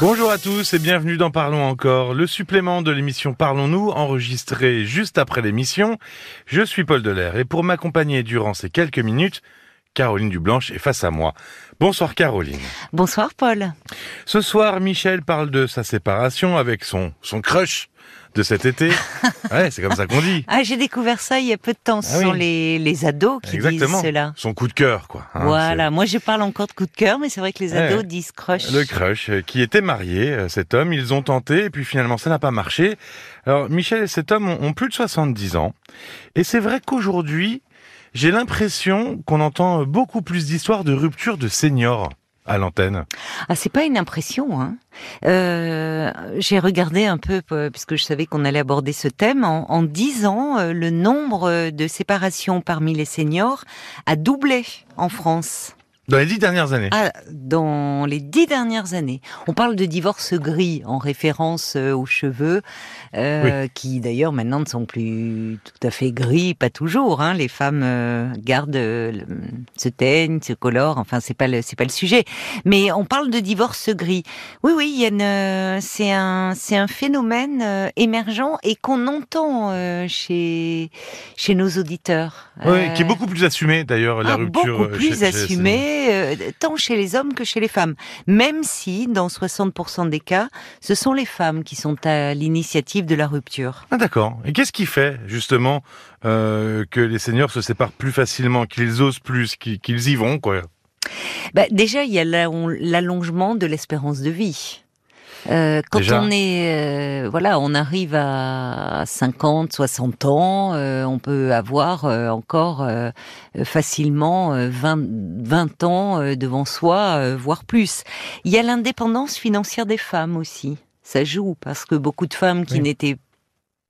Bonjour à tous et bienvenue dans Parlons encore, le supplément de l'émission Parlons-nous, enregistré juste après l'émission. Je suis Paul Delair et pour m'accompagner durant ces quelques minutes, Caroline Dublanche est face à moi. Bonsoir Caroline. Bonsoir Paul. Ce soir, Michel parle de sa séparation avec son, son crush de cet été. ouais, c'est comme ça qu'on dit. Ah, j'ai découvert ça il y a peu de temps. Ce Ah sont oui. les, les ados qui Exactement. disent cela. Son coup de cœur, quoi. hein, voilà, moi je parle encore de coup de cœur, mais c'est vrai que les ados ouais. disent crush. Le crush, euh, qui était marié, euh, cet homme, ils ont tenté, et puis finalement ça n'a pas marché. Alors Michel et cet homme ont, ont plus de 70 ans, et c'est vrai qu'aujourd'hui, j'ai l'impression qu'on entend beaucoup plus d'histoires de rupture de seniors à l'antenne. Ah, c'est pas une impression. Hein. Euh, j'ai regardé un peu, puisque je savais qu'on allait aborder ce thème. En, en 10 ans, euh, le nombre de séparations parmi les seniors a doublé en France. Dans les dix dernières années. Ah, dans les dix dernières années. On parle de divorce gris en référence euh, aux cheveux, euh, qui d'ailleurs maintenant ne sont plus tout à fait gris, pas toujours. Hein. Les femmes euh, gardent, euh, se teignent, se colorent. Enfin, c'est pas le, c'est pas le sujet. Mais on parle de divorce gris. Oui, oui, il y a une, c'est un, c'est un phénomène émergent et qu'on entend chez, chez nos auditeurs. Oui, qui est beaucoup plus assumé d'ailleurs, la ah, rupture. beaucoup plus chez- chez euh, tant chez les hommes que chez les femmes. Même si, dans 60% des cas, ce sont les femmes qui sont à l'initiative de la rupture. Ah d'accord. Et qu'est-ce qui fait justement euh, que les seniors se séparent plus facilement, qu'ils osent plus, qu'ils y vont quoi? Bah, déjà, il y a la- on- l'allongement de l'espérance de vie. Euh, quand Déjà. on est, euh, voilà, on arrive à 50, 60 ans, euh, on peut avoir euh, encore euh, facilement euh, 20, 20 ans euh, devant soi, euh, voire plus. Il y a l'indépendance financière des femmes aussi. Ça joue parce que beaucoup de femmes qui Oui. n'étaient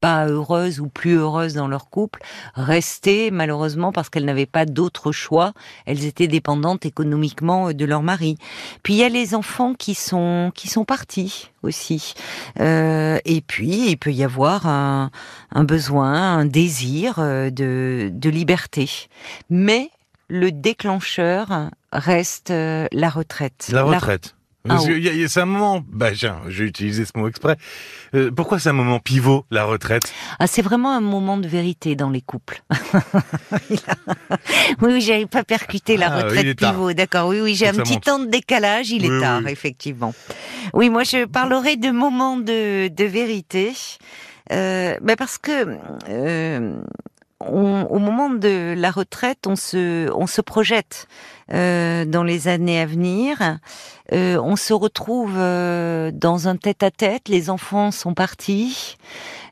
pas heureuses ou plus heureuses dans leur couple restaient malheureusement parce qu'elles n'avaient pas d'autre choix. Elles étaient dépendantes économiquement de leur mari. Puis il y a les enfants qui sont qui sont partis aussi. Euh, et puis il peut y avoir un, un besoin, un désir euh, de, de liberté. Mais le déclencheur reste euh, la retraite. La retraite. Parce Ah, que c'est un moment, bah, j'ai utilisé ce mot exprès. Euh, pourquoi c'est un moment pivot, la retraite? Ah, c'est vraiment un moment de vérité dans les couples. oui, oui, j'avais pas percuté la Ah, retraite pivot. D'accord, oui, oui, j'ai un petit monte. temps de décalage. Il Oui, est tard, effectivement. Oui, moi, je parlerai de moments de, de vérité, euh, bah parce que euh, on- au moment de la retraite, on se, on se projette euh, dans les années à venir. Euh, on se retrouve euh, dans un tête-à-tête. Les enfants sont partis.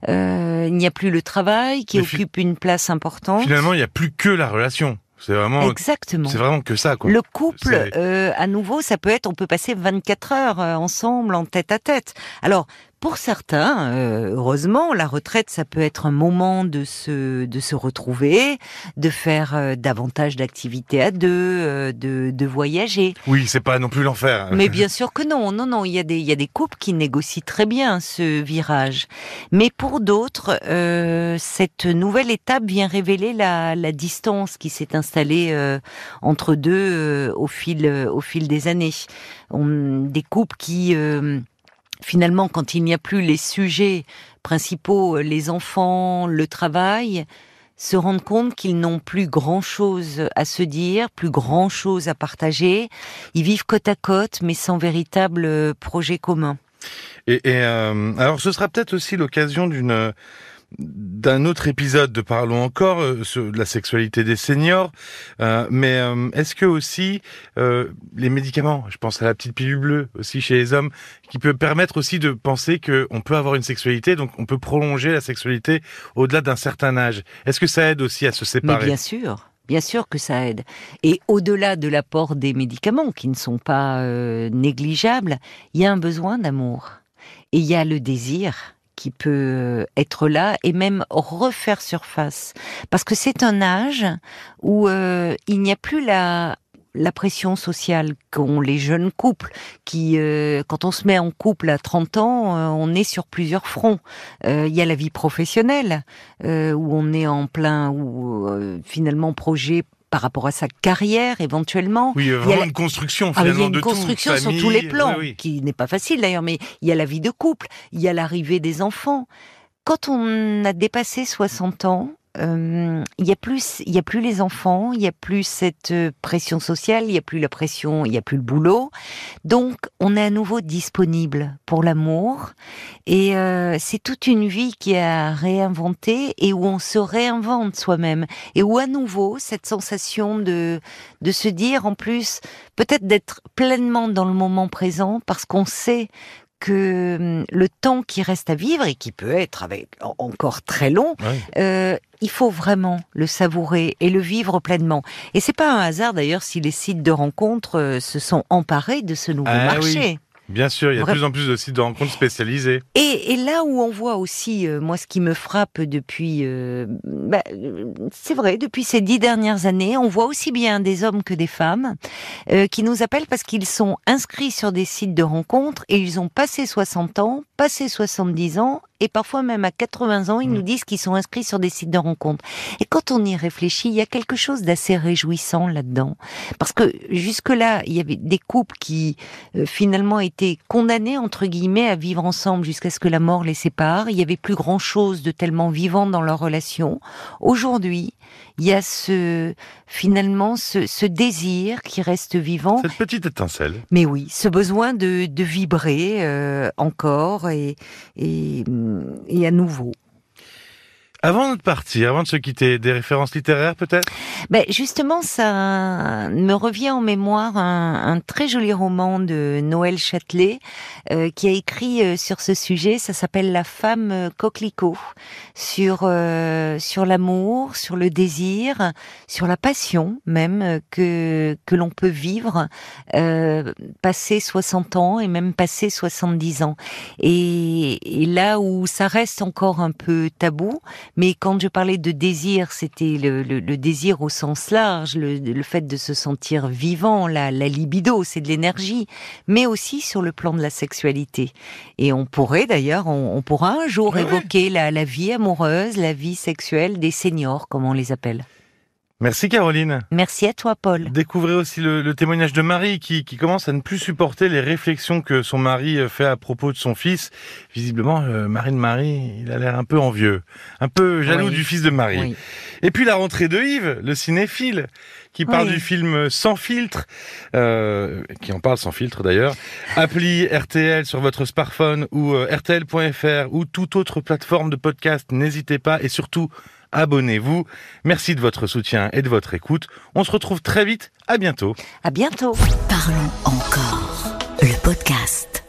Il n'y a plus le travail qui Mais occupe une place importante. Finalement, il n'y a plus que la relation. C'est vraiment, Exactement. c'est vraiment que ça, quoi. Le couple, euh, à nouveau, ça peut être, on peut passer 24 heures ensemble, en tête à tête. Alors, pour certains, euh, heureusement, la retraite, ça peut être un moment de se, de se retrouver, de faire euh, davantage d'activités à deux, euh, de, de voyager. Oui, c'est pas non plus l'enfer. Mais bien sûr que non, non, non. Il y a des, il y a des couples qui négocient très bien ce virage. Mais pour d'autres, euh, cette nouvelle étape vient révéler la, la distance qui s'est installée euh, entre deux euh, au fil, au fil des années. On- des couples qui, euh, finalement, quand il n'y a plus les sujets principaux, euh, les enfants, le travail, se rendent compte qu'ils n'ont plus grand-chose à se dire, plus grand-chose à partager. Ils vivent côte à côte, mais sans véritable euh, projet commun. Et, euh, alors, ce sera peut-être aussi l'occasion d'une d'un autre épisode de Parlons encore euh, sur la sexualité des seniors. Euh, mais euh, est-ce que aussi les médicaments, je pense à la petite pilule bleue aussi chez les hommes, qui peut permettre aussi de penser que on peut avoir une sexualité, donc on peut prolonger la sexualité au-delà d'un certain âge. Est-ce que ça aide aussi à se Mais séparer? bien sûr, bien sûr que ça aide. Et au-delà de l'apport des médicaments, qui ne sont pas négligeables, il y a un besoin d'amour. Et il y a le désir qui peut être là et même refaire surface. Parce que c'est un âge où euh, il n'y a plus la, la pression sociale qu'ont les jeunes couples, qui, euh, quand on se met en couple à 30 ans, euh, on est sur plusieurs fronts. Il y a la vie professionnelle, où on est en plein, où finalement projet par rapport à sa carrière éventuellement. Oui, Il y a vraiment la- une construction Ah, il y a de une tout, construction sur tous les plans, oui, oui. qui n'est pas facile d'ailleurs, mais il y a la vie de couple, il y a l'arrivée des enfants. Quand on a dépassé 60 ans, il y a plus, il y a plus les enfants, il y a plus cette euh, pression sociale, il y a plus la pression, il y a plus le boulot, donc on est à nouveau disponible pour l'amour. Et euh, c'est toute une vie qui est à réinventer et où on se réinvente soi-même. Et où à nouveau cette sensation de de se dire en plus peut-être d'être pleinement dans le moment présent parce qu'on sait que hum, le temps qui reste à vivre et qui peut être avec en- encore très long, euh, il faut vraiment le savourer et le vivre pleinement. Et c'est pas un hasard d'ailleurs si les sites de rencontres euh, se sont emparés de ce nouveau Ah marché. Bien sûr, il y a de plus en plus de sites de rencontres spécialisés. Et, et là où on voit aussi, euh, moi, ce qui me frappe depuis, euh, bah, euh, c'est vrai, depuis ces dix dernières années, on voit aussi bien des hommes que des femmes euh, qui nous appellent parce qu'ils sont inscrits sur des sites de rencontres et ils ont passé 60 ans, passé 70 ans et parfois même à 80 ans, ils Mm. nous disent qu'ils sont inscrits sur des sites de rencontres. Et quand on y réfléchit, il y a quelque chose d'assez réjouissant là-dedans. Parce que jusque-là, il y avait des couples qui euh, finalement étaient condamnés entre guillemets à vivre ensemble jusqu'à ce que la mort les sépare. Il y avait plus grand-chose de tellement vivant dans leur relation. Aujourd'hui, il y a ce finalement ce, ce désir qui reste vivant. Cette petite étincelle. Mais oui, ce besoin de, de vibrer euh, encore et, et, et à nouveau. Avant de partir, avant de se quitter, des références littéraires peut-être? Ben justement, ça me revient en mémoire un, un très joli roman de Noël Châtelet euh, qui a écrit euh, sur ce sujet. Ça s'appelle La femme euh, coquelicot, sur euh, sur l'amour, sur le désir, sur la passion même euh, que que l'on peut vivre euh, passé 60 ans et même passé 70 ans. Et, et là où ça reste encore un peu tabou, mais quand je parlais de désir, c'était le, le- le désir au sens large, le, le fait de se sentir vivant, la, la libido, c'est de l'énergie, mais aussi sur le plan de la sexualité. Et on pourrait d'ailleurs, on, on pourra un jour Ouais, évoquer la, la vie amoureuse, la vie sexuelle des seniors, comme on les appelle. Merci Caroline. Merci à toi, Paul. Découvrez aussi le, le témoignage de Marie qui, qui commence à ne plus supporter les réflexions que son mari euh, fait à propos de son fils. Visiblement, euh, Marie de Marie, il a l'air un peu envieux, un peu jaloux Oui. du fils de Marie. Oui. Et puis la rentrée de Yves, le cinéphile, qui parle Oui. du film Sans filtre, euh, qui en parle sans filtre d'ailleurs. Appli RTL sur votre smartphone ou euh, RTL.fr ou toute autre plateforme de podcast, n'hésitez pas et surtout abonnez-vous. Merci de votre soutien et de votre écoute. On se retrouve très vite. À bientôt. À bientôt. Parlons encore. Le podcast.